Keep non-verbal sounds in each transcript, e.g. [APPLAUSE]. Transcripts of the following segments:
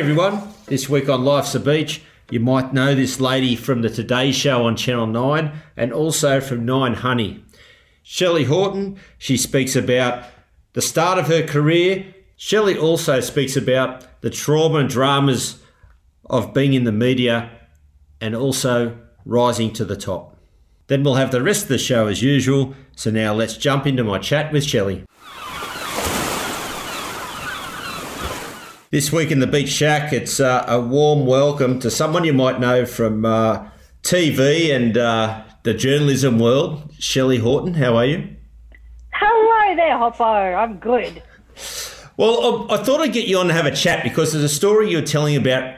Everyone, this week on Life's a Beach, you might know this lady from the Today Show on Channel 9 and also from Nine Honey. Shelley Horton, she speaks about the start of her career. Shelley also speaks about the trauma and dramas of being in the media and also rising to the top. Then we'll have the rest of the show as usual. So now let's jump into my chat with Shelley. This week in the Beach Shack, it's uh, a warm welcome to someone you might know from uh, TV and uh, the journalism world. Shelley Horton, how are you? Hello there, Hoppo. I'm good. Well, I, I thought I'd get you on to have a chat because there's a story you're telling about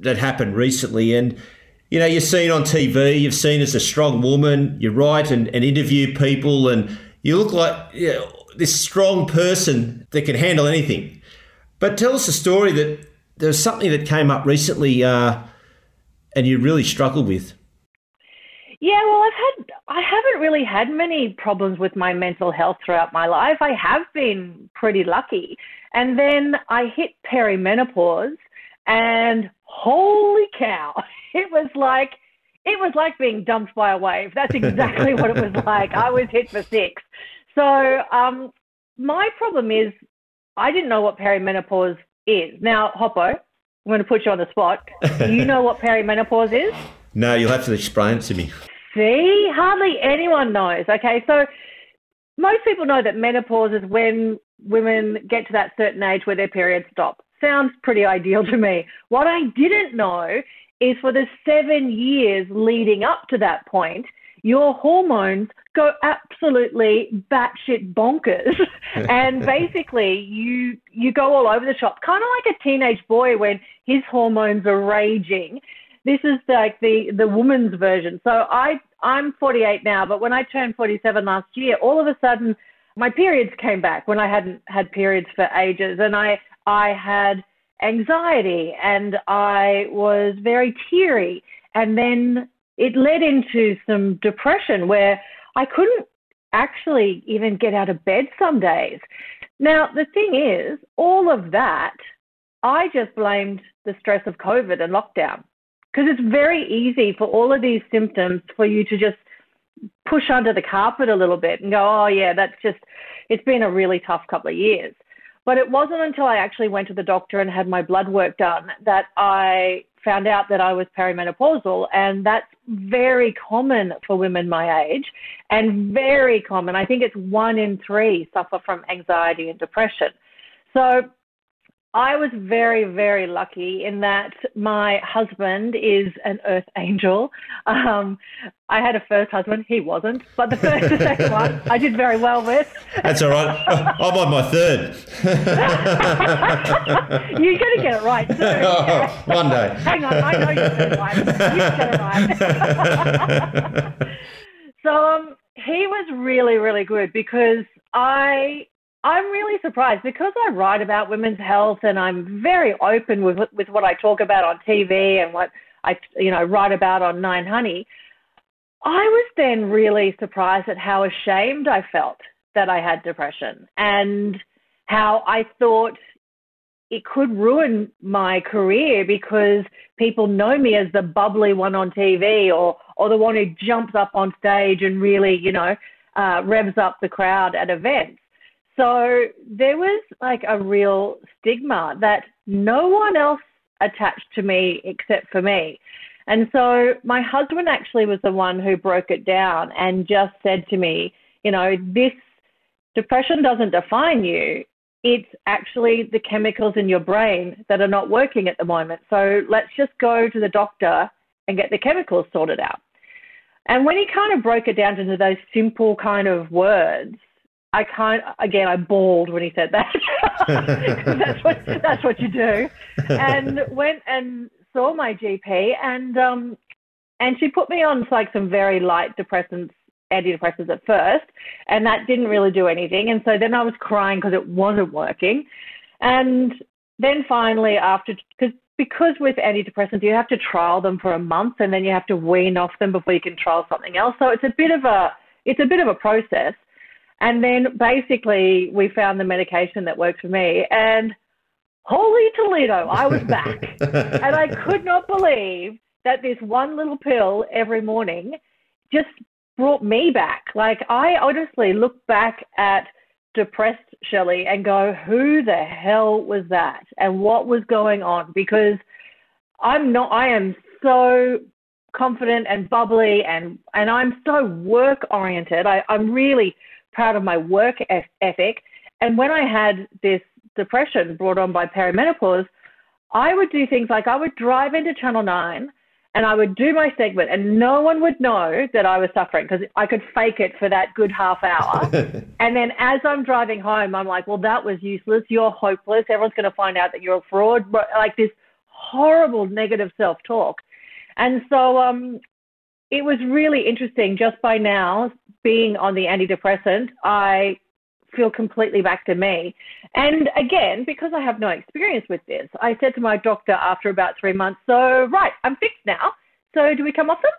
that happened recently, and you know you're seen on TV. You've seen as a strong woman. You write and, and interview people, and you look like you know, this strong person that can handle anything. But tell us a story that there was something that came up recently uh, and you really struggled with. Yeah, well, I've had, I haven't really had many problems with my mental health throughout my life. I have been pretty lucky. And then I hit perimenopause and holy cow, [LAUGHS] it was like, it was like being dumped by a wave. That's exactly what it was [LAUGHS] like. I was hit for six. So, um, my problem is I didn't know what perimenopause is. Now, Hoppo, I'm going to put you on the spot. Do you know what [LAUGHS] perimenopause is? No, you'll have to explain it to me. See, hardly anyone knows. Okay, so most people know that menopause is when women get to that certain age where their periods stop. Sounds pretty ideal to me. What I didn't know is for the seven years leading up to that point, your hormones go absolutely batshit bonkers, [LAUGHS] and basically you you go all over the shop, kind of like a teenage boy when his hormones are raging. This is like the the woman's version. So I I'm 48 now, but when I turned 47 last year, all of a sudden my periods came back when I hadn't had periods for ages, and I I had anxiety and I was very teary, and then it led into some depression where I couldn't actually even get out of bed some days. Now, the thing is, all of that, I just blamed the stress of COVID and lockdown because it's very easy for all of these symptoms for you to just push under the carpet a little bit and go, oh, yeah, that's just, it's been a really tough couple of years. But it wasn't until I actually went to the doctor and had my blood work done that I found out that I was perimenopausal, and that's very common for women my age, and very common. I think it's one in three suffer from anxiety and depression. So I was very, very lucky in that my husband is an earth angel. Um, I had a first husband, he wasn't, but the first and second [LAUGHS] one I did very well with. That's all right. [LAUGHS] I'm on my third. [LAUGHS] You're going to get it right soon. Oh, one day. Hang on, I know you're going to right. You get it right. so um, he was really, really good because I I'm really surprised because I write about women's health and I'm very open with with what I talk about on TV and what I you know write about on Nine Honey. I was then really surprised at how ashamed I felt that I had depression and how I thought it could ruin my career because people know me as the bubbly one on TV or or the one who jumps up on stage and really you know uh, revs up the crowd at events. So there was like a real stigma that no one else attached to me except for me. And so my husband actually was the one who broke it down and just said to me, you know, this depression doesn't define you. It's actually the chemicals in your brain that are not working at the moment. So let's just go to the doctor and get the chemicals sorted out. And when he kind of broke it down into those simple kind of words, I can't. Again, I bawled when he said that. [LAUGHS] [LAUGHS] that's what that's what you do. And went and saw my GP, and um, and she put me on like some very light depressants, antidepressants at first, and that didn't really do anything. And so then I was crying because it wasn't working, and then finally after because because with antidepressants you have to trial them for a month and then you have to wean off them before you can trial something else. So it's a bit of a it's a bit of a process. And then basically we found the medication that works for me and holy Toledo, I was back. [LAUGHS] and I could not believe that this one little pill every morning just brought me back. Like I honestly look back at depressed Shelley and go, who the hell was that? And what was going on? Because I'm not, I am so confident and bubbly and, and I'm so work oriented. I, I'm really proud of my work ethic. And when I had this depression brought on by perimenopause, I would do things like I would drive into Channel 9 and I would do my segment, and no one would know that I was suffering because I could fake it for that good half hour. [LAUGHS] and then as I'm driving home, I'm like, well, that was useless. You're hopeless. Everyone's going to find out that you're a fraud. Like this horrible negative self talk. And so um, it was really interesting just by now being on the antidepressant. I feel completely back to me. And again, because I have no experience with this, I said to my doctor after about three months, so, right, I'm fixed now. So, do we come off them?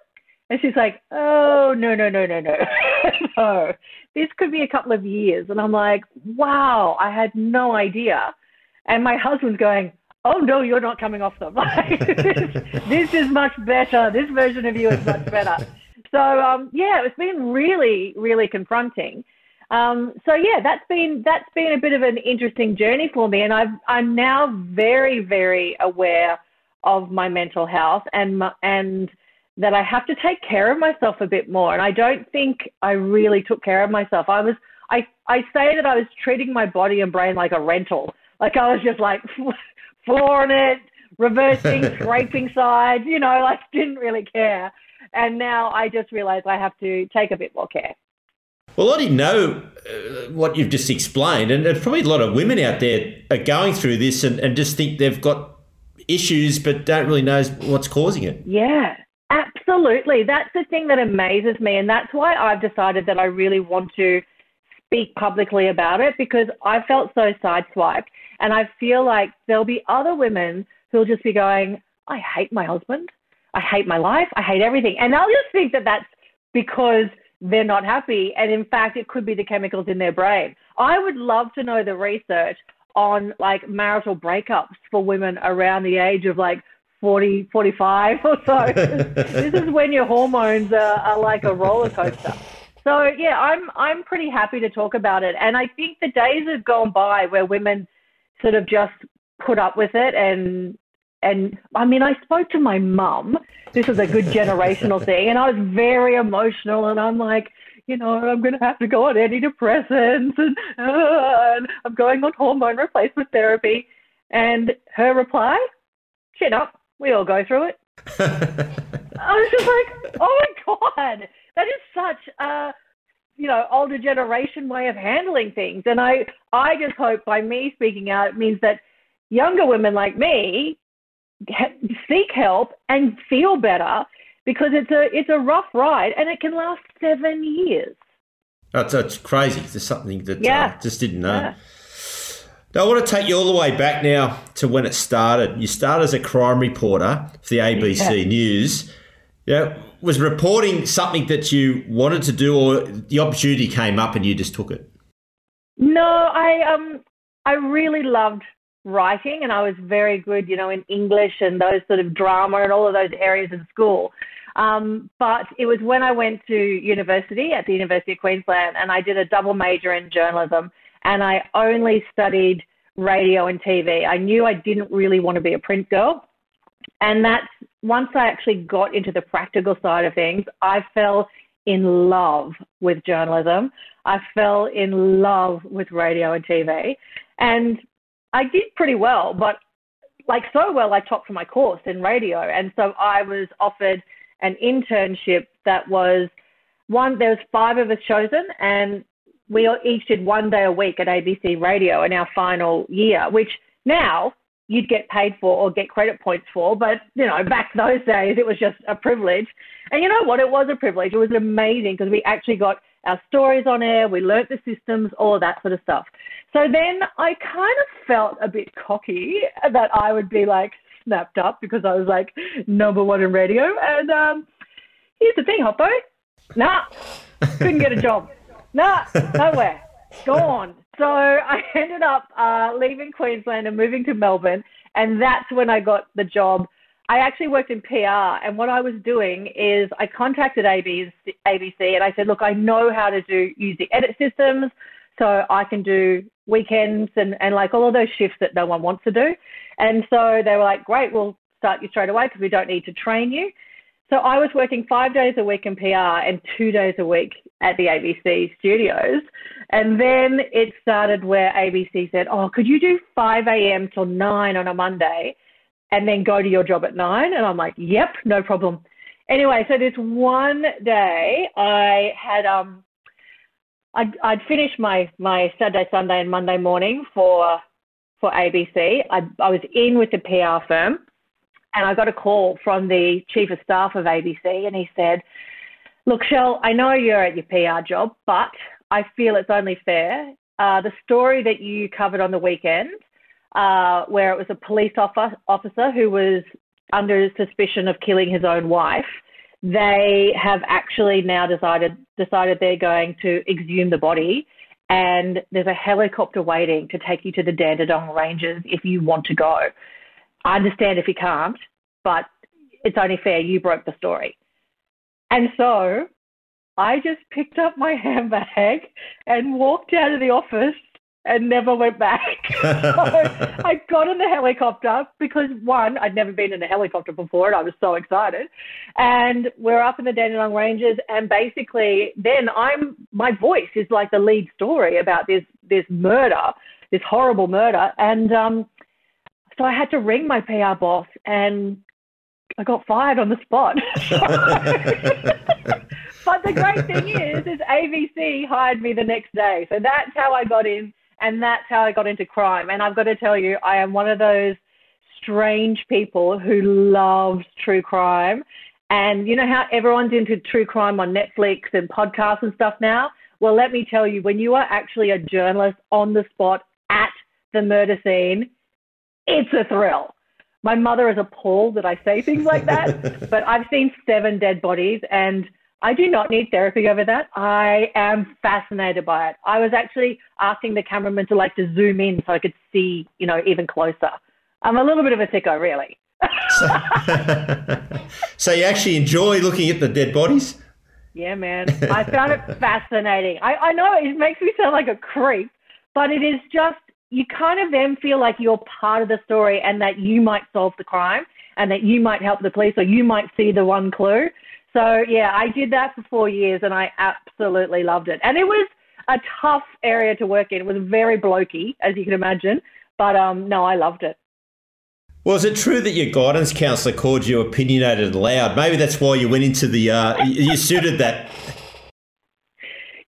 And she's like, oh, no, no, no, no, no. [LAUGHS] no. This could be a couple of years. And I'm like, wow, I had no idea. And my husband's going, oh, no, you're not coming off them. this, [LAUGHS] this is much better. This version of you is much better. So, um, yeah, it's been really, really confronting. Um, so yeah, that's been that's been a bit of an interesting journey for me, and I've, I'm now very very aware of my mental health and my, and that I have to take care of myself a bit more. And I don't think I really took care of myself. I was I I say that I was treating my body and brain like a rental. Like I was just like [LAUGHS] flooring it, reversing, [LAUGHS] scraping sides, you know, like didn't really care. And now I just realize I have to take a bit more care. Well, I didn't know uh, what you've just explained, and there's probably a lot of women out there are going through this and, and just think they've got issues but don't really know what's causing it. Yeah, absolutely. That's the thing that amazes me, and that's why I've decided that I really want to speak publicly about it because I felt so sideswiped, and I feel like there'll be other women who'll just be going, "I hate my husband, I hate my life, I hate everything," and they'll just think that that's because they're not happy. And in fact, it could be the chemicals in their brain. I would love to know the research on like marital breakups for women around the age of like 40, 45 or so. [LAUGHS] this is when your hormones are, are like a roller coaster. So yeah, I'm I'm pretty happy to talk about it, and I think the days have gone by where women sort of just put up with it and and I mean, I spoke to my mum. This is a good [LAUGHS] generational thing, and I was very emotional. And I'm like, you know, I'm going to have to go on antidepressants, and, uh, and I'm going on hormone replacement therapy. And her reply, "Chin up. We all go through it." [LAUGHS] I was just like, oh my god, that is such a you know older generation way of handling things. And I I just hope by me speaking out, it means that younger women like me seek help and feel better because it's a it's a rough ride and it can last seven years. That's, that's crazy. There's something that uh, yeah. I just didn't know. Yeah. Now, I want to take you all the way back now to when it started. You started as a crime reporter for the ABC yeah. News. Yeah, was reporting something that you wanted to do, or the opportunity came up and you just took it? No, I um, I really loved writing and I was very good, you know, in English and those sort of drama and all of those areas in school. Um, but it was when I went to university at the University of Queensland and I did a double major in journalism and I only studied radio and TV. I knew I didn't really want to be a print girl. And that's once I actually got into the practical side of things, I fell in love with journalism. I fell in love with radio and TV. And I did pretty well, but like so well, I topped my course in radio. And so I was offered an internship that was one, there was five of us chosen and we each did one day a week at ABC Radio in our final year, which now you'd get paid for or get credit points for. But, you know, back [LAUGHS] those days, it was just a privilege. And you know what? It was a privilege. It was amazing because we actually got our stories on air, we learnt the systems, all that sort of stuff. So then I kind of felt a bit cocky that I would be like snapped up because I was like number one in radio. And um, here's the thing, Hoppo. Nah, couldn't get a job. Nah, nowhere. Gone. So I [LAUGHS] ended up uh, leaving Queensland and moving to Melbourne, and that's when I got the job. I actually worked in PR, and what I was doing is I contacted ABC, and I said, "Look, I know how to do use the edit systems, so I can do weekends and and like all of those shifts that no one wants to do." And so they were like, "Great, we'll start you straight away because we don't need to train you." So I was working five days a week in PR and two days a week at the ABC studios. And then it started where ABC said, Oh, could you do 5 a.m. till 9 on a Monday and then go to your job at 9? And I'm like, Yep, no problem. Anyway, so this one day I had, um, I'd, I'd finished my, my Saturday, Sunday, and Monday morning for, for ABC. I, I was in with the PR firm and I got a call from the chief of staff of ABC, and he said, Look, Shell, I know you're at your PR job, but I feel it's only fair. Uh, the story that you covered on the weekend, uh, where it was a police officer who was under suspicion of killing his own wife, they have actually now decided decided they're going to exhume the body, and there's a helicopter waiting to take you to the Dandenong Ranges if you want to go. I understand if you can't, but it's only fair you broke the story. And so I just picked up my [LAUGHS] handbag and walked out of the office and never went back. [LAUGHS] [LAUGHS] so I got in the helicopter because one, I'd never been in a helicopter before and I was so excited. And we're up in the Dandenong Ranges and basically then I'm my voice is like the lead story about this this murder, this horrible murder. And um so I had to ring my PR boss and I got fired on the spot. [LAUGHS] but the great thing is, is ABC hired me the next day. So that's how I got in and that's how I got into crime. And I've got to tell you, I am one of those strange people who loves true crime. And you know how everyone's into true crime on Netflix and podcasts and stuff now? Well, let me tell you, when you are actually a journalist on the spot at the murder scene, it's a thrill. My mother is appalled that I say things like that, [LAUGHS] but I've seen seven dead bodies and I do not need therapy over that. I am fascinated by it. I was actually asking the cameraman to like to zoom in so I could see, you know, even closer. I'm a little bit of a sicko, really. so, [LAUGHS] so you actually enjoy looking at the dead bodies? Yeah, man. I found it fascinating. I, I know it makes me sound like a creep, but it is just you kind of then feel like you're part of the story and that you might solve the crime and that you might help the police or you might see the one clue. So yeah, I did that for four years and I absolutely loved it. And it was a tough area to work in. It was very blokey, as you can imagine. But um, no, I loved it. Well, is it true that your guidance counsellor called you opinionated and loud? Maybe that's why you went into the, uh, you suited that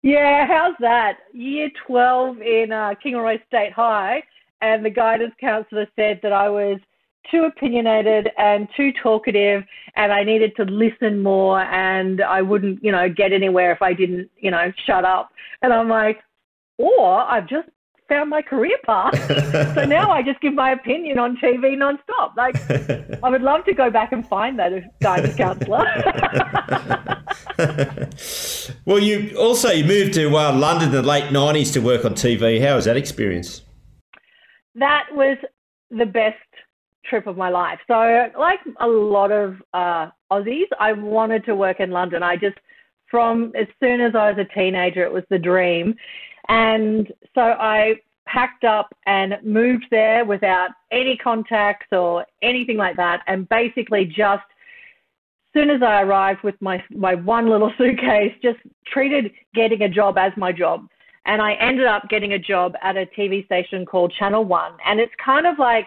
yeah, how's that? Year 12 in uh, Kingaroy State High, and the guidance counsellor said that I was too opinionated and too talkative, and I needed to listen more, and I wouldn't, you know, get anywhere if I didn't, you know, shut up. And I'm like, or I've just found my career path. [LAUGHS] so now I just give my opinion on TV nonstop. Like, I would love to go back and find that guidance counsellor. [LAUGHS] well, you also you moved to uh, London in the late '90s to work on TV. How was that experience? That was the best trip of my life. So, like a lot of uh, Aussies, I wanted to work in London. I just, from as soon as I was a teenager, it was the dream. And so I packed up and moved there without any contacts or anything like that, and basically just soon as I arrived with my my one little [LAUGHS] suitcase, just treated getting a job as my job. And I ended up getting a job at a TV station called Channel One, and it's kind of like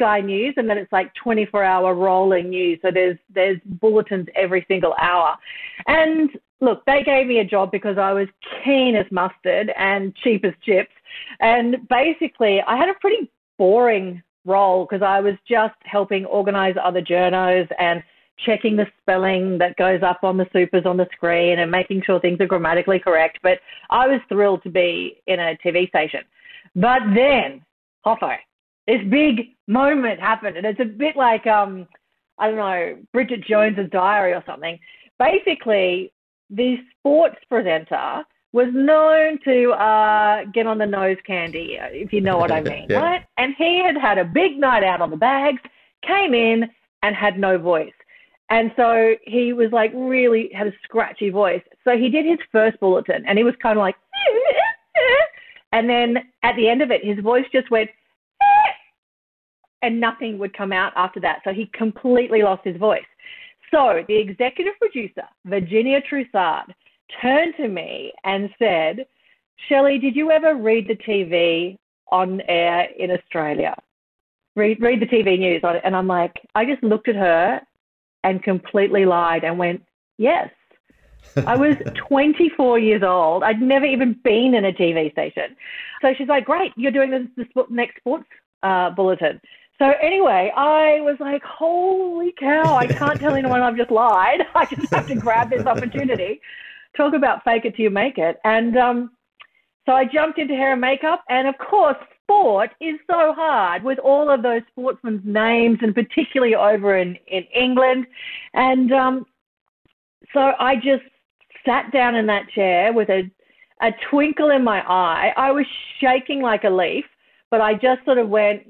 Sky News, and then it's like 24 hour rolling news. So there's there's bulletins every single hour, and look, they gave me a job because I was keen as mustard and cheap as chips. And basically, I had a pretty boring role because I was just helping organize other journos and checking the spelling that goes up on the supers on the screen and making sure things are grammatically correct. But I was thrilled to be in a TV station. But then, oh, Hoppo, this big moment happened, and it's a bit like um, I don't know, Bridget Jones's diary or something. Basically, the sports presenter was known to uh, get on the nose candy, if you know what I mean, [LAUGHS] yeah. right? And he had had a big night out on the bags, came in and had no voice. And so he was like really had a scratchy voice. So he did his first bulletin and he was kind of like, [LAUGHS] and then at the end of it, his voice just went, and nothing would come out after that. So he completely lost his voice. So the executive producer, Virginia Troussard, turned to me and said, Shelley, did you ever read the TV on air in Australia? Read, read the TV news on it. And I'm like, I just looked at her and completely lied and went, yes. I was [LAUGHS] 24 years old. I'd never even been in a TV station. So she's like, great, you're doing the, the next sports uh, bulletin. So anyway, I was like, holy cow, I can't tell anyone I've just lied. [LAUGHS] I just have to grab this opportunity. Talk about fake it till you make it. And um, so I jumped into hair and makeup. And of course, sport is so hard with all of those sportsmen's names and particularly over in, in England. And um, so I just sat down in that chair with a, a twinkle in my eye. I was shaking like a leaf, but I just sort of went,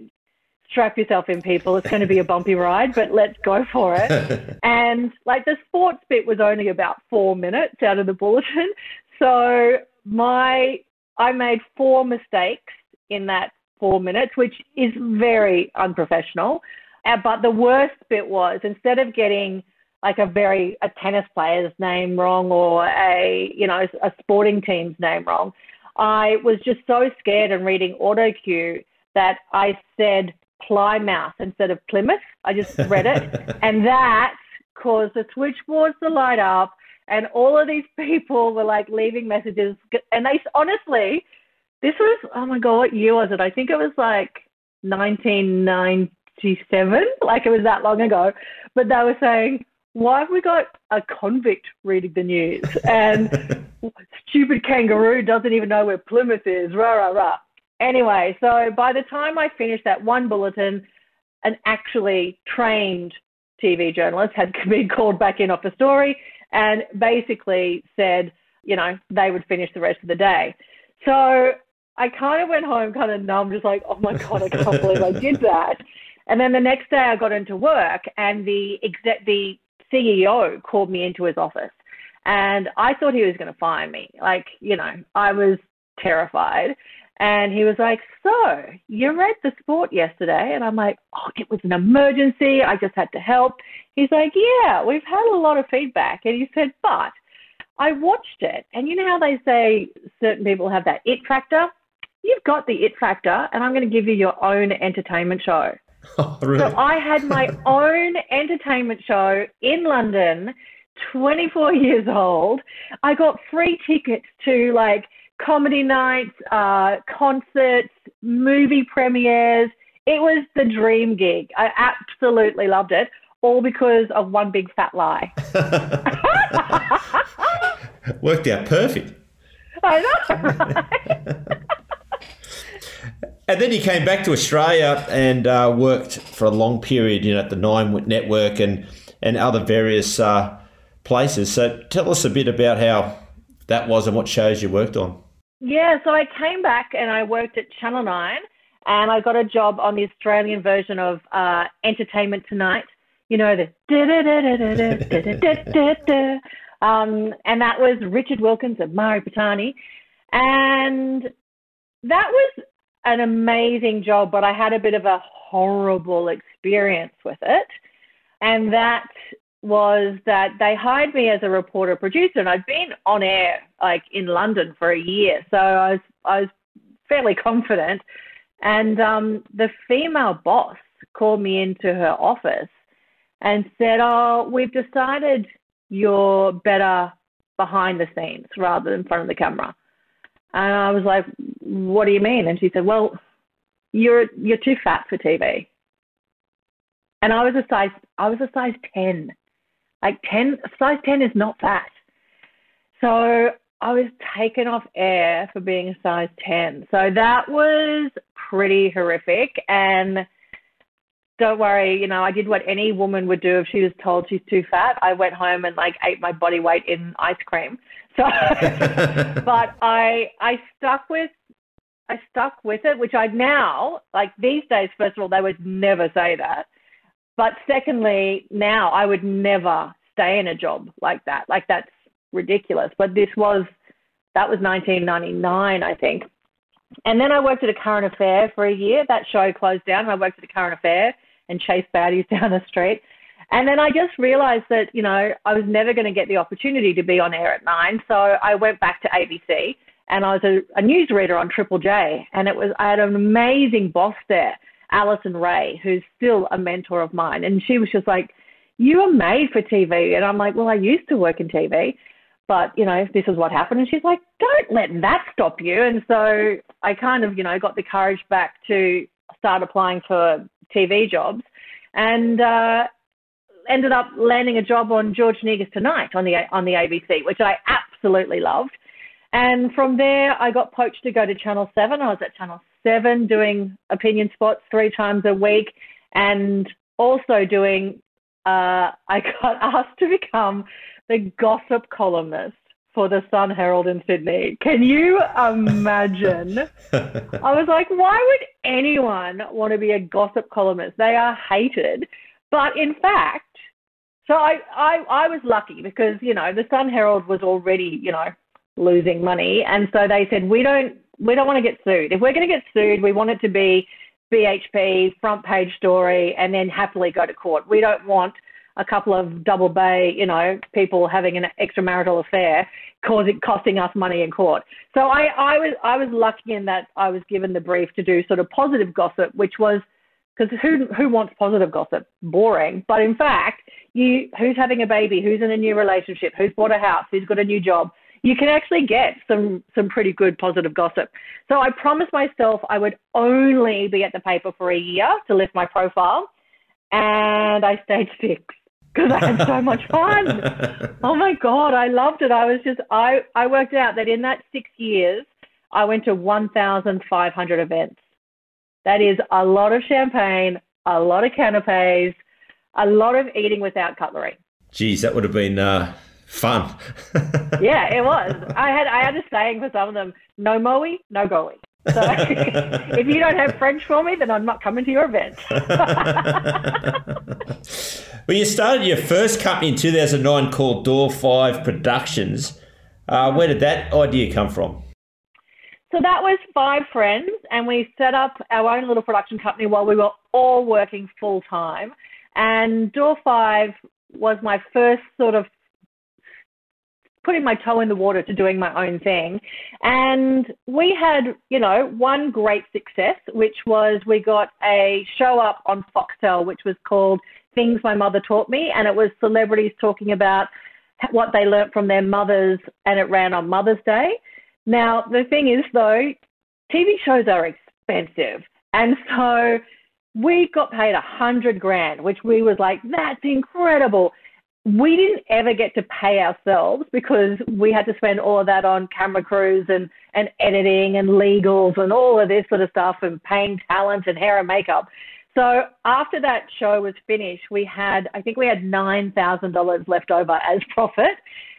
strap yourself in, people. It's going to be a bumpy ride, but let's go for it. [LAUGHS] and like the sports bit was only about four minutes out of the bulletin. So my, I made four mistakes in that four minutes, which is very unprofessional. Uh, but the worst bit was instead of getting like a very a tennis player's name wrong or a you know a sporting team's name wrong, I was just so scared and reading auto cue that I said Plymouth instead of Plymouth. I just read it, [LAUGHS] and that caused the switchboards to light up, and all of these people were like leaving messages, and they honestly, this was oh my god, what year was it? I think it was like 1997, like it was that long ago, but they were saying. Why have we got a convict reading the news? And [LAUGHS] stupid kangaroo doesn't even know where Plymouth is. Rah rah rah. Anyway, so by the time I finished that one bulletin, an actually trained TV journalist had [LAUGHS] been called back in off the story and basically said, you know, they would finish the rest of the day. So I kind of went home kind of numb, just like, oh my God, I can't believe I did that. And then the next day I got into work and the the CEO called me into his office and I thought he was going to fire me. Like, you know, I was terrified. And he was like, So, you read the sport yesterday? And I'm like, Oh, it was an emergency. I just had to help. He's like, Yeah, we've had a lot of feedback. And he said, But I watched it. And you know how they say certain people have that it factor? You've got the it factor, and I'm going to give you your own entertainment show. [LAUGHS] Oh, really? So I had my [LAUGHS] own entertainment show in London, 24 years old. I got free tickets to like comedy nights, uh, concerts, movie premieres. It was the dream gig. I absolutely loved it, all because of one big fat lie. [LAUGHS] [LAUGHS] Worked out perfect. I know. and then you came back to Australia and uh, worked for a long period, you know, at the Nine Network and and other various uh, places. So tell us a bit about how that was and what shows you worked on. Yeah, so I came back and I worked at Channel 9 and I got a job on the Australian version of uh, Entertainment Tonight. You know, the [LAUGHS] um, and that was Richard Wilkins and Mari Patani. And that was an amazing job, but I had a bit of a horrible experience with it. And that was that they hired me as a reporter producer and I'd been on air like in London for a year. So I was I was fairly confident. And um, the female boss called me into her office and said, Oh, we've decided you're better behind the scenes rather than in front of the camera. And I was like, what do you mean? And she said, well, you're, you're too fat for TV. And I was a size, I was a size 10. Like 10, size 10 is not fat. So I was taken off air for being a size 10. So that was pretty horrific. And don't worry, you know, I did what any woman would do if she was told she's too fat. I went home and like ate my body weight in ice cream. So, [LAUGHS] but I, I stuck with, I stuck with it, which I now, like these days, first of all, they would never say that. But secondly, now I would never stay in a job like that. Like that's ridiculous. But this was, that was 1999, I think. And then I worked at a current affair for a year. That show closed down. I worked at a current affair and chased baddies [LAUGHS] down the street. And then I just realized that, you know, I was never going to get the opportunity to be on air at nine. So I went back to ABC and I was a, a newsreader on Triple J. And it was, I had an amazing boss there, Alison Ray, who's still a mentor of mine. And she was just like, you are made for TV. And I'm like, well, I used to work in TV but you know this is what happened and she's like don't let that stop you and so i kind of you know got the courage back to start applying for tv jobs and uh, ended up landing a job on george negus tonight on the on the abc which i absolutely loved and from there i got poached to go to channel 7 i was at channel 7 doing opinion spots three times a week and also doing uh, [LAUGHS] I got asked to become the gossip columnist for the Sun Herald in Sydney. Can you imagine? [LAUGHS] I was like, why would anyone want to be a gossip columnist? They are hated. But in fact, so I, I, I was lucky because, you know, the Sun Herald was already, you know, losing money. And so they said, we don't, we don't want to get sued. If we're going to get sued, we want it to be BHP, front page story, and then happily go to court. We don't want – a couple of double bay, you know, people having an extramarital affair, causing costing us money in court. So I, I was I was lucky in that I was given the brief to do sort of positive gossip, which was because who who wants positive gossip? Boring. But in fact, you who's having a baby, who's in a new relationship, who's bought a house, who's got a new job, you can actually get some some pretty good positive gossip. So I promised myself I would only be at the paper for a year to lift my profile, and I stayed [LAUGHS] six because I had so much fun. [LAUGHS] oh my god, I loved it. I was just I I worked out that in that 6 years I went to 1500 events. That is a lot of champagne, a lot of canapes, a lot of eating without cutlery. Geez, that would have been uh, fun. [LAUGHS] yeah, it was. I had I had a saying for some of them: no moe, no goey. So [LAUGHS] if you don't have French for me, then I'm not coming to your event. [LAUGHS] well, you started your first company in 2009 called Door 5 Productions. Uh, where did that idea come from? So that was five friends, and we set up our own little production company while we were all working full time. And Door 5 was my first sort of putting my toe in the water to doing my own thing. And we had, you know, one great success, which was we got a show up on Foxtel, which was called Things My Mother Taught Me. And it was celebrities talking about what they learnt from their mothers, and it ran on Mother's Day. Now, the thing is, though, TV shows are expensive. And so we got paid a hundred grand, which we was like, that's incredible we didn't ever get to pay ourselves because we had to spend all of that on camera crews and, and editing and legals and all of this sort of stuff and paying talent and hair and makeup. So after that show was finished, we had, I think we had $9,000 left over as profit.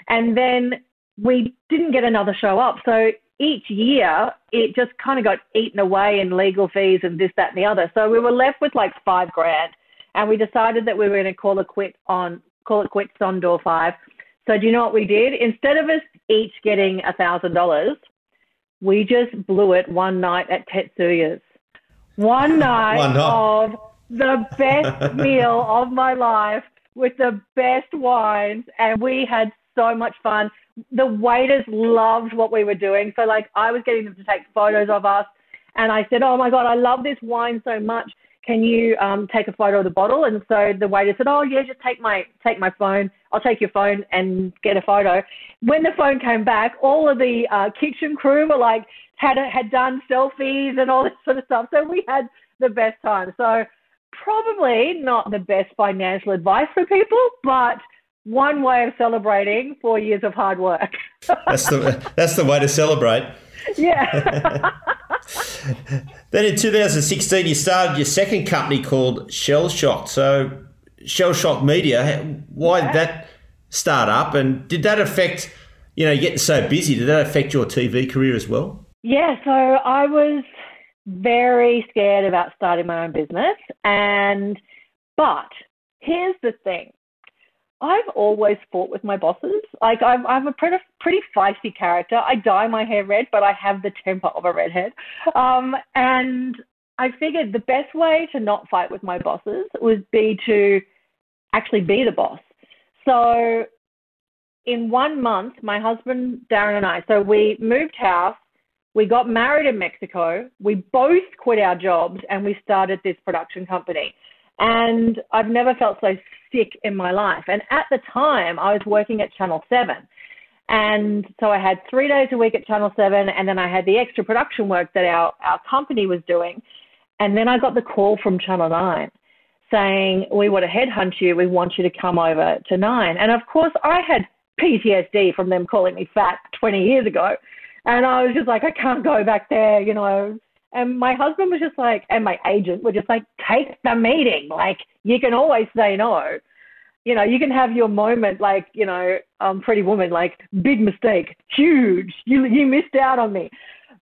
And then we didn't get another show up. So each year, it just kind of got eaten away in legal fees and this, that, and the other. So we were left with like five grand. And we decided that we were going to call it quit on call it quits on door five. So do you know what we did? Instead of us each getting a thousand dollars, we just blew it one night at Tetsuya's. One [LAUGHS] night, one night. of the best [LAUGHS] meal of my life with the best wines, and we had so much fun. The waiters loved what we were doing. So like I was getting them to take photos of us and I said, Oh my God, I love this wine so much can you um, take a photo of the bottle? And so the waiter said, oh yeah, just take my take my phone. I'll take your phone and get a photo. When the phone came back, all of the uh, kitchen crew were like had had done selfies and all [LAUGHS] this sort of stuff. So we had the best time. So probably not the best financial advice for people, but one way of celebrating four years of hard work. [LAUGHS] that's the that's the way to celebrate. Yeah. [LAUGHS] then in 2016, you started your second company called Shell Shock. So Shell Shock Media, why did that start up, and did that affect? You know, getting so busy, did that affect your TV career as well? Yeah, so I was very scared about starting my own business, and but here's the thing: I've always fought with my bosses. Like I'm, I'm a pretty, pretty feisty character. I dye my hair red, but I have the temper of a redhead. Um, and I figured the best way to not fight with my bosses would be to actually be the boss. So in one month, my husband Darren and I, so we moved house, we got married in Mexico, we both quit our jobs, and we started this production company. And I've never felt so sick in my life. And at the time, I was working at Channel 7. And so I had three days a week at Channel 7, and then I had the extra production work that our, our company was doing. And then I got the call from Channel 9 saying, We want to headhunt you. We want you to come over to 9. And of course, I had PTSD from them calling me fat 20 years ago. And I was just like, I can't go back there, you know, and my husband was just like, and my agent were just like, take the meeting. Like, you can always say no. You know, you can have your moment, like, you know, um, Pretty Woman, like, big mistake, huge. You, you missed out on me.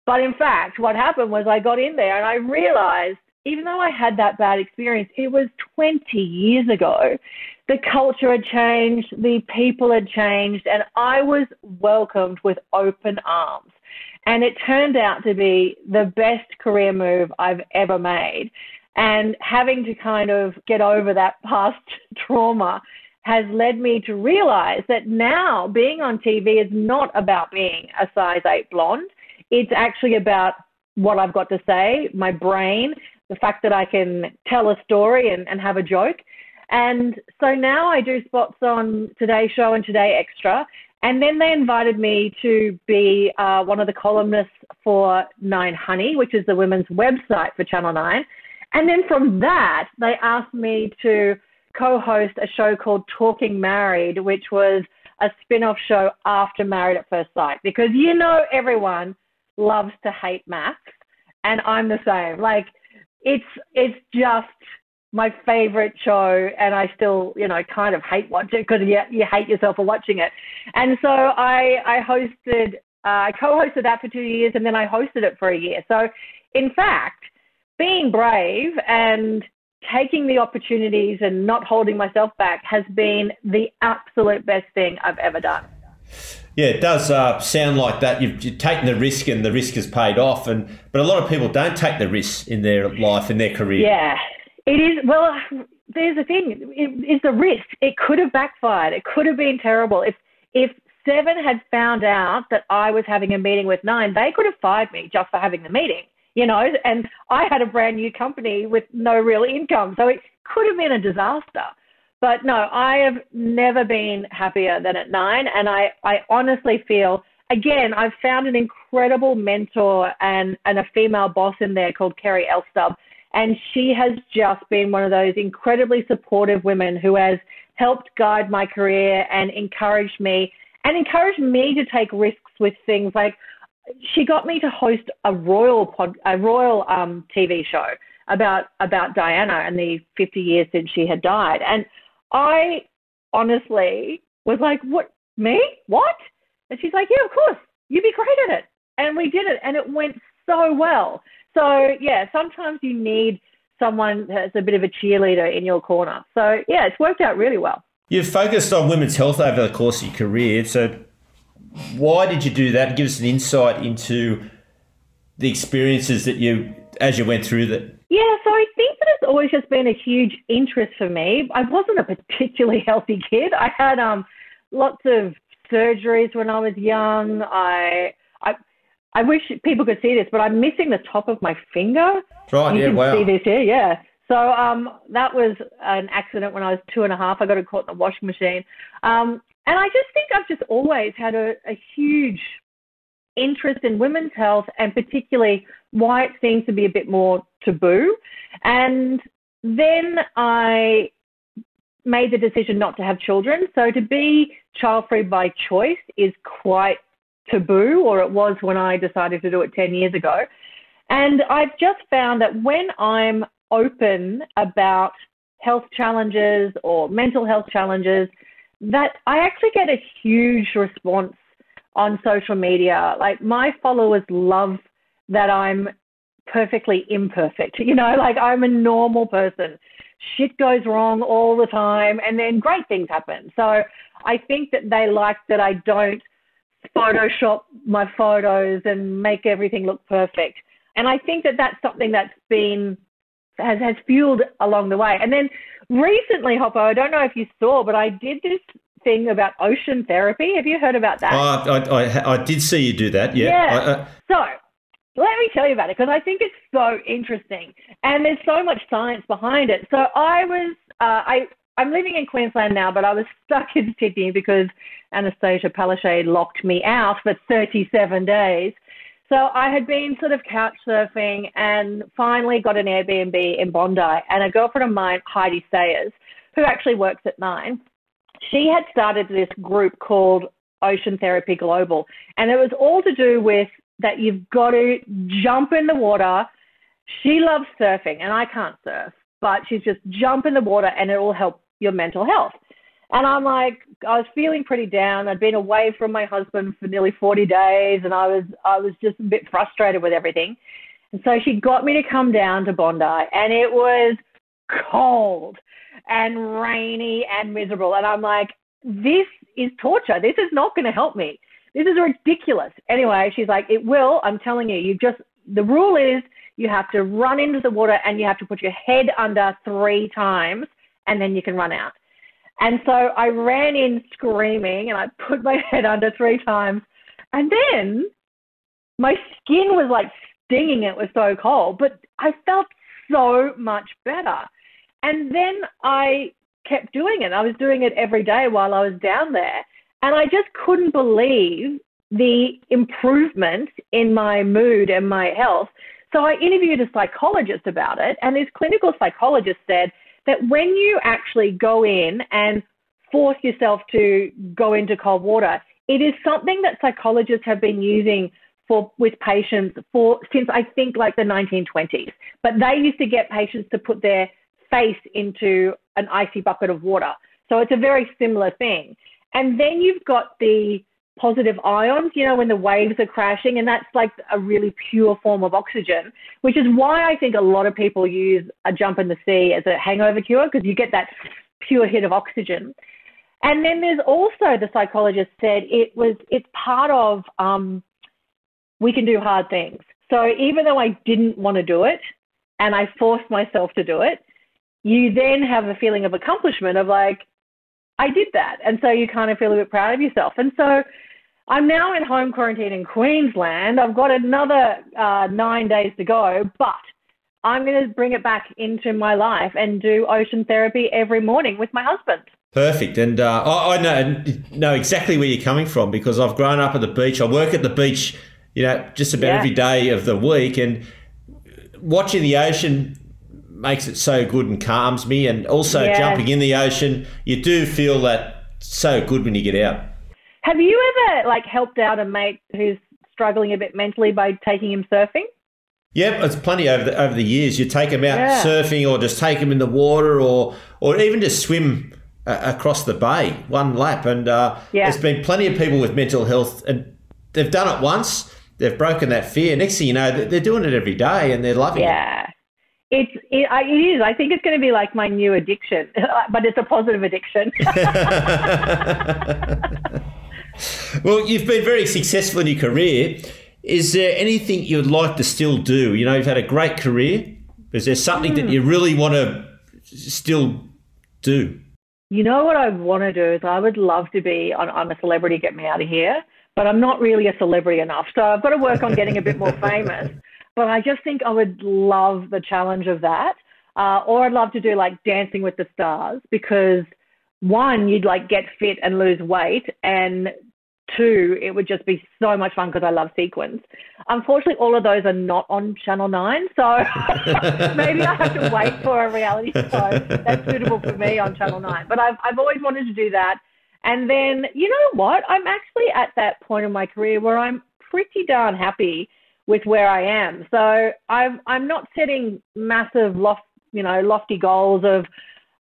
But in fact, what happened was I got in there and I realized, even though I had that bad experience, it was 20 years ago. The culture had changed, the people had changed, and I was welcomed with open arms. And it turned out to be the best career move I've ever made. And having to kind of get over that [LAUGHS] past trauma has led me to realize that now being on TV is not about being a size 8 blonde. It's actually about what I've got to say, my brain, the fact that I can tell a story and, and have a joke. And so now I do spots on Today Show and Today Extra. And then they invited me to be uh, one of the columnists for Nine Honey, which is the women's website for Channel 9. And then from that, they asked me to co host a show called Talking Married, which was a spin off show after Married at First Sight. Because you know, everyone loves to hate MAFS, and I'm the same. Like, it's, it's just my favorite show, and I still, you know, kind of hate watching it because you, you hate yourself for watching it. And so I, I hosted, uh, I co-hosted that for two years, and then I hosted it for a year. So, in fact, being brave and taking the opportunities and not holding myself back has been the absolute best thing I've ever done. Yeah, it does uh, sound like that. You've, you've, taken the risk and the risk has paid off. And but a lot of people don't take the risks in their life in their career. Yeah, it is, well, there's the thing. It, it's a risk. It could have backfired. It could have been terrible. If, if Seven had found out that I was having a meeting with Nine, they could have fired me just for having the meeting, you know, and I had a brand new company with no real income. So it could have been a disaster. But no, I have never been happier than at Nine. And I, I honestly feel, again, I've found an incredible mentor and, and a female boss in there called Kerry Elstub and she has just been one of those incredibly supportive women who has helped guide my career and encouraged me and encouraged me to take risks with things like she got me to host a royal pod, a royal um, TV show about about Diana and the 50 years since she had died. And I honestly was like, "What? Me? What?" And she's like, "Yeah, of course. You'd be great at it." And we did it, and it went so well. So yeah, sometimes you need someone that's a bit of a cheerleader in your corner. So yeah, it's worked out really well. You've focused on women's health over the course of your career. So why did you do that? Give us an insight into the experiences that you as you went through that. Yeah, so I think that it's always just been a huge interest for me. I wasn't a particularly [LAUGHS] healthy kid. I had um lots of surgeries when I was young. I I wish people could see this, but I'm missing the top of my finger. Right, you yeah, can wow. see this here, yeah. So um, that was an accident when I was two and a half. I got it caught in the washing machine. Um, and I just think I've just always had a, a huge interest in women's health and particularly why it seems to be a bit more taboo. And then I made the decision not to have children. So to be child free by choice is quite taboo, or it was when I decided to do it 10 years ago. And I've just found that when I'm open about health challenges or mental health challenges, that I actually get a huge response on social media. Like my followers love that I'm perfectly imperfect. [LAUGHS] You know, like I'm a normal person. Shit goes wrong all the time and then great things happen. So I think that they like that I don't Photoshop my photos and make everything look perfect. And I think that that's something that's been has has fueled along the way. And then recently, Hoppo, I don't know if you saw, but I did this thing about ocean therapy. Have you heard about that? Oh, I, I, I did see you do that. Yeah. Yeah. I, I, so let me tell you about it because I think it's so interesting and there's so much science behind it. So I was, uh, I, I'm living in Queensland now, but I was [LAUGHS] stuck in Sydney because Annastacia Palaszczuk locked me out for 37 days. So I had been sort of couch surfing and finally got an Airbnb in Bondi. And a girlfriend of mine, Heidi Sayers, who actually works at Nine, she had started this group called Ocean Therapy Global. And it was all to do with that you've got to jump in the water. She loves surfing, and I can't surf, but she's just jump in the water and it will help your mental health. And I'm like, I was feeling pretty down. I'd been away from my husband for nearly 40 days, and I was I was just a bit frustrated with everything. And so she got me to come down to Bondi, and it was cold and rainy and miserable. And I'm like, this is torture. This is not going to help me. This is ridiculous. Anyway, she's like, it will. I'm telling you. You just the rule is you have to run into the water and you have to put your head under three times, and then you can run out. And so I ran in screaming and I put my [LAUGHS] head under three times. And then my skin was like stinging. It was so cold, but I felt so much better. And then I kept doing it. I was doing it every day while I was down there. And I just couldn't believe the improvement in my mood and my health. So I interviewed a psychologist about it, and this clinical psychologist said that when you actually go in and force yourself to go into cold water, it is something that psychologists have been using for with patients for since I think like the 1920s. But they used to get patients to put their face into an icy bucket of water. So it's a very similar thing. And then you've got the positive ions, you know, when the waves are crashing, and that's like a really pure form of oxygen, which is why I think a lot of people use a jump in the sea as a hangover cure because you get that pure hit of oxygen. And then there's also the psychologist said it was it's part of um, we can do hard things. So even though I didn't want to do it, and I forced myself to do it, you then have a feeling of accomplishment of like I did that. And so you kind of feel a bit proud of yourself. And so I'm now in home quarantine in Queensland. I've got another uh, nine days to go, but I'm going to bring it back into my life and do ocean therapy every morning with my husband. Perfect. And uh, I, I know, know exactly where you're coming from because I've grown up at the beach. I work at the beach, you know, just about yeah. every day of the week. And watching the ocean makes it so good and calms me. And also yeah. jumping in the ocean, you do feel that so good when you get out. Have you ever like helped out a mate who's struggling a bit mentally by taking him surfing? Yeah, it's plenty over the over the years. You take them out yeah. surfing, or just take them in the water, or or even just swim uh, across the bay one lap. And uh, yeah. there's been plenty of people with mental health, and they've done it once. They've broken that fear. Next thing you know, they're doing it every day, and they're loving it. yeah. It. It's it, it is. I think it's going to be like my new addiction, [LAUGHS] but it's a positive addiction. [LAUGHS] well, you've been very successful in your career. Is there anything you'd like to still do? You know, you've had a great career. Is there something mm. that you really want to still do? You know what I want to do is I would love to be on I'm a celebrity, get me out of here. But I'm not really a celebrity enough. So I've got to work on getting a bit more [LAUGHS] famous. But I just think I would love the challenge of that. Uh, or I'd love to do like Dancing with the Stars because one, you'd like get fit and lose weight, and two, it would just be so much fun because I love sequins. Unfortunately, all of those are not on Channel 9, so [LAUGHS] maybe I have to wait for a reality show that's suitable for me on Channel 9. But I've, I've always wanted to do that. And then, you know what? I'm actually at that point in my career where I'm pretty darn happy with where I am. So I'm, I'm not setting massive, loft, you know, lofty goals of,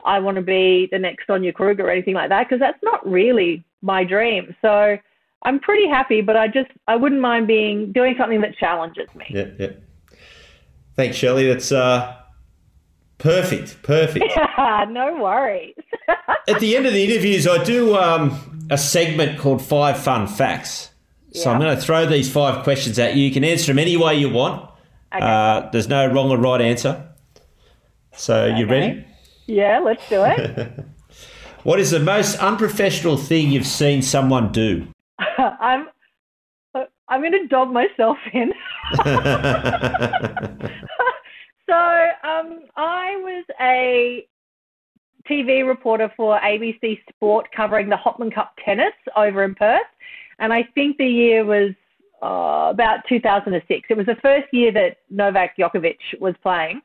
I want to be the next Sonia Kruger or anything like that, because that's not really my dream. So I'm pretty happy, but I just I wouldn't mind being doing something that challenges me. Yeah, yeah. Thanks, Shelley. That's uh, perfect, perfect. Yeah, [LAUGHS] no worries. [LAUGHS] At the end of the interviews, I do um, a segment called Five Fun Facts. So yeah. I'm going to throw these five questions at you. You can answer them any way you want. Okay. Uh, there's no wrong or right answer. So okay. you ready? Yeah, let's do it. [LAUGHS] what is the most unprofessional thing you've seen someone do? [LAUGHS] I'm I'm going to dog myself in. [LAUGHS] so um, I was a TV reporter for ABC Sport covering the Hopman Cup tennis over in Perth, and I think the year was uh, about 2006. It was the first year that Novak Djokovic was playing,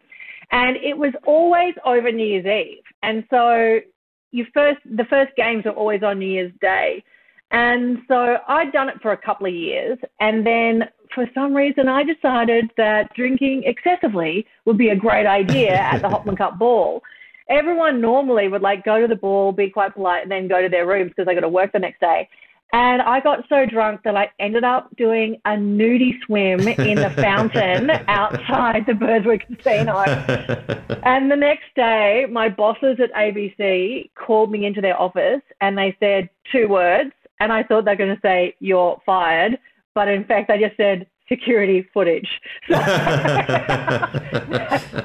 and it was always over New Year's Eve, and so you first the first games are always on New Year's Day. And so I'd done it for a couple of years. And then for some reason, I decided that drinking excessively would be a great idea [LAUGHS] at the Hopman Cup ball. Everyone normally would like go to the ball, be quite polite, and then go to their rooms because they got to work the next day. And I got so drunk that I ended up doing a nudie swim in the fountain [LAUGHS] outside the Burswood Casino. [LAUGHS] and the next day, my bosses at ABC called me into their office and they said two words and I thought they were going to say, You're fired. But in fact, they just said, security footage. So [LAUGHS]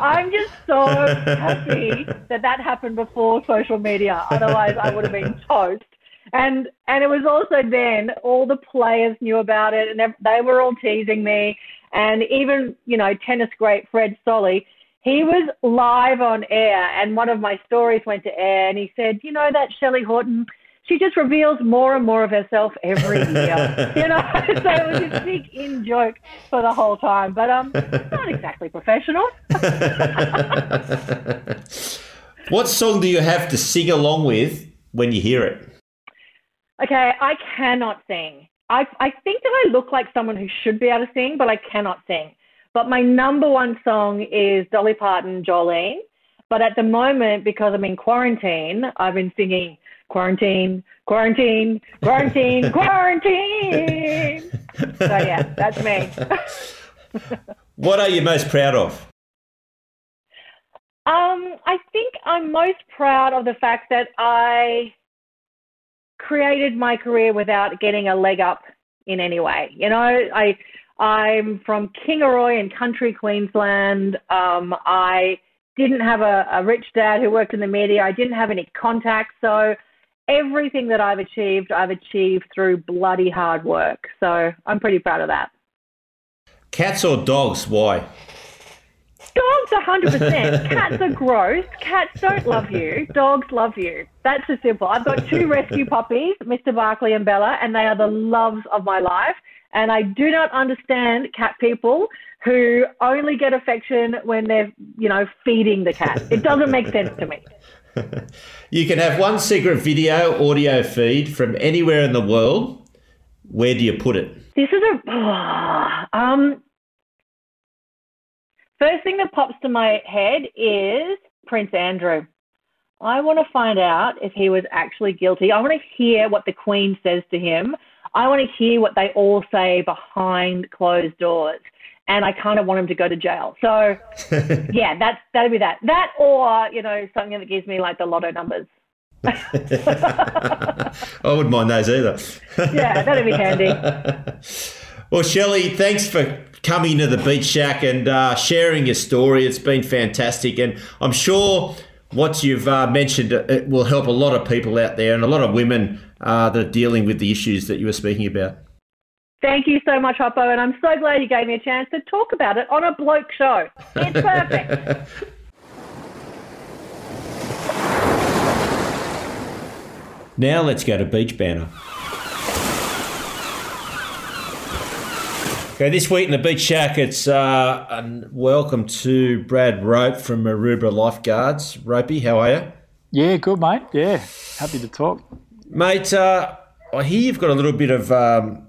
I'm just so happy that that happened before social media. Otherwise, I would have been toast. And and it was also then all the players knew about it, and they were all teasing me. And even you know tennis great Fred Stolle, he was live on air, and one of my stories went to air, and he said, you know that Shelley Horton she just reveals more and more of herself every year. [LAUGHS] you know, [LAUGHS] so it was a big in joke for the whole time, but um, not exactly professional. [LAUGHS] what song do you have to sing along with when you hear it? Okay, I cannot sing. I I think that I look like someone who should be able to sing, but I cannot sing. But my number one song is Dolly Parton, Jolene. But at the moment, because I'm in quarantine, I've been singing quarantine, quarantine, quarantine, [LAUGHS] quarantine. So yeah, that's me. [LAUGHS] what are you most proud of? Um, I think I'm most proud of the fact that I created my career without getting a leg up in any way. You know, I I'm from Kingaroy in country Queensland. Um, I didn't have a, a rich dad who worked in the media. I didn't have any contacts, so everything that I've achieved, I've achieved through bloody hard work. So I'm pretty proud of that. Cats or dogs? Why? Dogs, 100%. Cats are gross. Cats don't love you. Dogs love you. That's as simple. I've got two rescue puppies, Mr. Barkley and Bella, and they are the loves of my life. And I do not understand cat people who only get affection when they're, you know, feeding the cat. It doesn't make sense to me. [LAUGHS] you can have one secret video audio feed from anywhere in the world. Where do you put it? This is a [SIGHS] um. First thing that pops to my head is Prince Andrew. I want to find out if he was actually guilty. I want to hear what the Queen says to him. I want to hear what they all say behind closed doors and I kind of want him to go to jail. So, [LAUGHS] yeah, that's that'd be that. That or you know something that gives me like the lotto numbers. [LAUGHS] I wouldn't mind those either. yeah, that'd be handy. [LAUGHS] Well, Shelley, thanks for coming to the Beach Shack and uh, sharing your story. It's been fantastic, and I'm sure what you've uh, mentioned uh, it will help a lot of people out there and a lot of women uh, that are dealing with the issues that you were speaking about. Thank you so much, Hoppo, and I'm so glad you gave me a chance to talk about it on a bloke show. It's perfect. [LAUGHS] now let's go to Beach Banner. Okay, this week in the Beach Shack, it's uh, welcome to Brad Rope from Maroubra Lifeguards. Ropey, how are you? Yeah, good, mate. Yeah, happy to talk. Mate, uh, I hear you've got a little bit of um,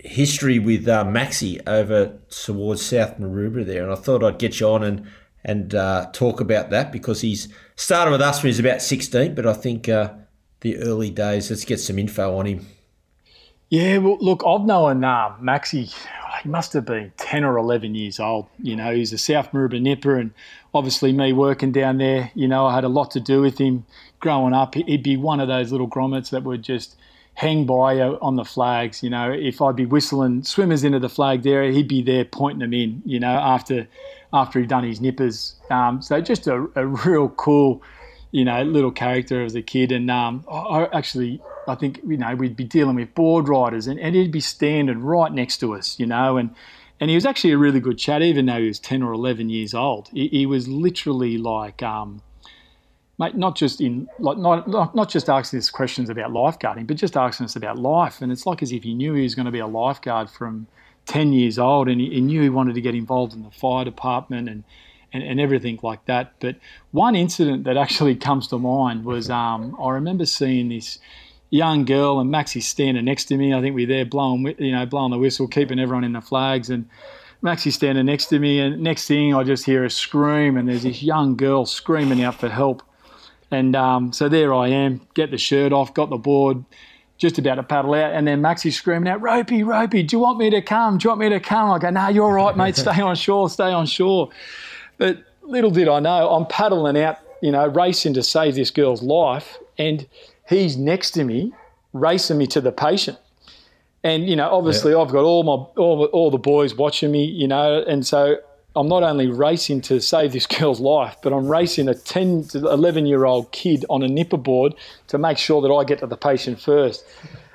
history with uh, Maxi over towards South Maroubra there, and I thought I'd get you on and and uh, talk about that because he's started with us when he's about 16, but I think uh, the early days, let's get some info on him. Yeah, well, look, I've known uh. He must have been ten or eleven years old. You know, he's a South Maroubra nipper, and obviously me working down there. You know, I had a lot to do with him growing up. He'd be one of those little grommets that would just hang by on the flags. You know, if I'd be whistling swimmers into the flag there, he'd be there pointing them in. You know, after after he'd done his nippers. Um, so just a, a real cool, you know, little character as a kid. And um, I actually I think you know we'd be dealing with board riders, and, and he'd be standing right next to us, you know, and and he was actually a really good chat, even though he was ten or eleven years old. He, he was literally like, um, mate, not just in like not, not not just asking us questions about lifeguarding, but just asking us about life. And it's like as if he knew he was going to be a lifeguard from ten years old, and he, he knew he wanted to get involved in the fire department and. And, and, everything like that. But one incident that actually comes to mind was um, I remember seeing this young girl, and Maxie's standing next to me. I think we're there blowing, you know, blowing the whistle, keeping everyone in the flags, and Maxie's standing next to me. And next thing, I just hear a scream, and there's this young girl screaming out for help. And um, so there I am, get the shirt off, got the board, just about to paddle out, and then Maxie's screaming out, "Ropey, Ropey, do you want me to come? Do you want me to come?" I go, "No, nah, you're right, mate. Stay on shore, stay on shore." But little did I know, I'm paddling out, you know, racing to save this girl's life, and he's next to me, racing me to the patient. And you know, obviously, yeah. I've got all my all, all the boys watching me, you know, and so I'm not only racing to save this [LAUGHS] girl's life, but I'm racing a 10 to 11 year old kid on a nipper board to make sure that I get to the patient first.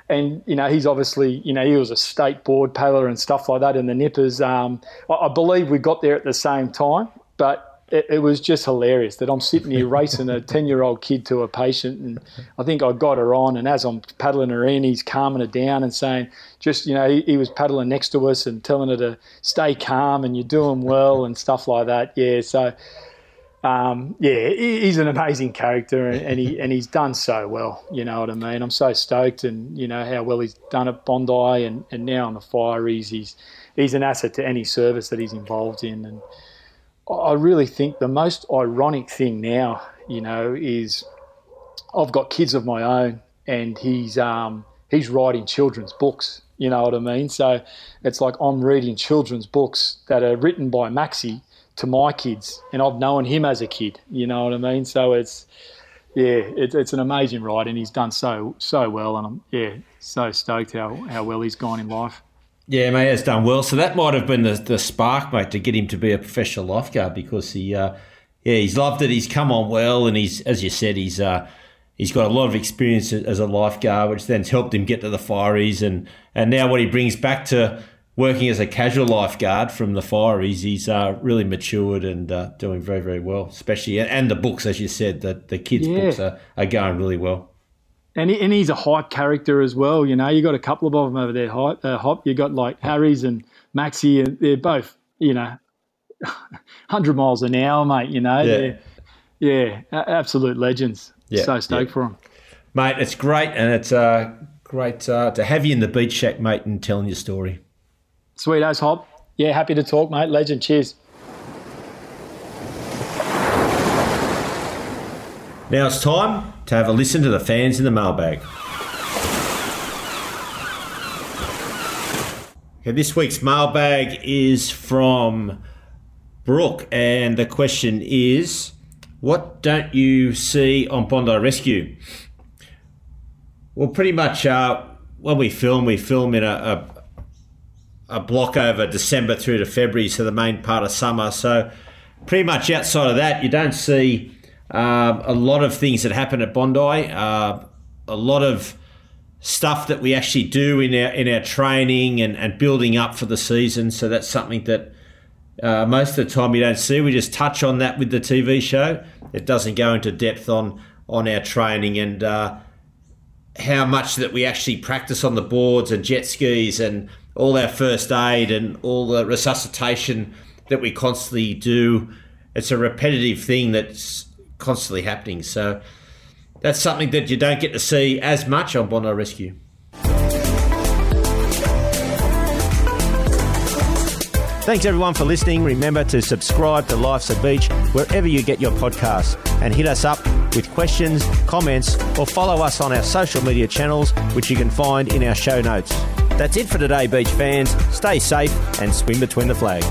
And you know, he's obviously, you know, he was a state board paddler and stuff like that in the nippers. Um, I, I believe we got there at the same time, but it, it, was just hilarious that I'm sitting here racing a 10 year old kid to a patient. And I think I got her on. And as I'm paddling her in, he's calming her down and saying, just, you know, he, he was paddling next to us and telling her to stay calm and you're doing well and stuff like that. Yeah. So, um, yeah, he's an amazing character and, and, he and he's done so well. You know what I mean? I'm so stoked, and you know how well he's done at Bondi, and, and now on the Fireys, he's he's an asset to any service that he's involved in, and I really think the most ironic thing now, you know, is I've got kids of my own, and he's um, he's writing children's books. You know what I mean? So it's like I'm reading children's books that are written by Maxi to my kids, and I've known him as a kid. You know what I mean? So it's yeah, it's it's an amazing ride, and he's done so so well, and I'm yeah so stoked how how well he's gone in life. Yeah, mate, has done well. So that might have been the, the spark, mate, to get him to be a professional lifeguard because he, uh, yeah, he's loved it. He's come on well, and he's, as you said, he's uh, he's got a lot of experience as a lifeguard, which then's helped him get to the Fireys, and and now what he brings back to working as a casual lifeguard from the Fireys, he's uh, really matured and uh, doing very very well. Especially and the books, as you said, the the kids' yeah. books are, are going really well and, he, and he's a hype character as well. You know, you got a couple of them over there. Hype, uh, hop. You got like Harries and Maxi, and they're both, you know, [LAUGHS] hundred miles an hour, mate. You know, yeah, yeah, absolute legends. Yeah, so stoked yeah. for them, mate. It's great, and it's uh, great uh, to have you in the beach shack, mate, and telling your story. Sweet as hop. Yeah, happy to talk, mate. Legend. Cheers. Now it's time to have a listen to the fans in the mailbag. Okay, this week's mailbag is from Brooke, and the question is What don't you see on Bondi Rescue? Well, pretty much uh, when we film, we film in a, a, a block over December through to February, so the main part of summer. So, pretty much outside of that, you don't see uh, a lot of things that happen at Bondi, uh, a lot of stuff that we actually do in our in our training and, and building up for the season. So that's something that uh, most of the time you don't see. We just touch on that with the TV show. It doesn't go into depth on on our training and uh, how much that we actually practice on the boards and jet skis and all our first aid and all the resuscitation that we constantly do. It's a repetitive thing that's constantly happening. So that's something that you don't get to see as much on Bondi Rescue. Thanks everyone for listening. Remember to subscribe to Life's a Beach wherever you get your podcasts and hit us up with questions, comments, or follow us on our social media channels, which you can find in our show notes. That's it for today, beach fans. Stay safe and swim between the flags.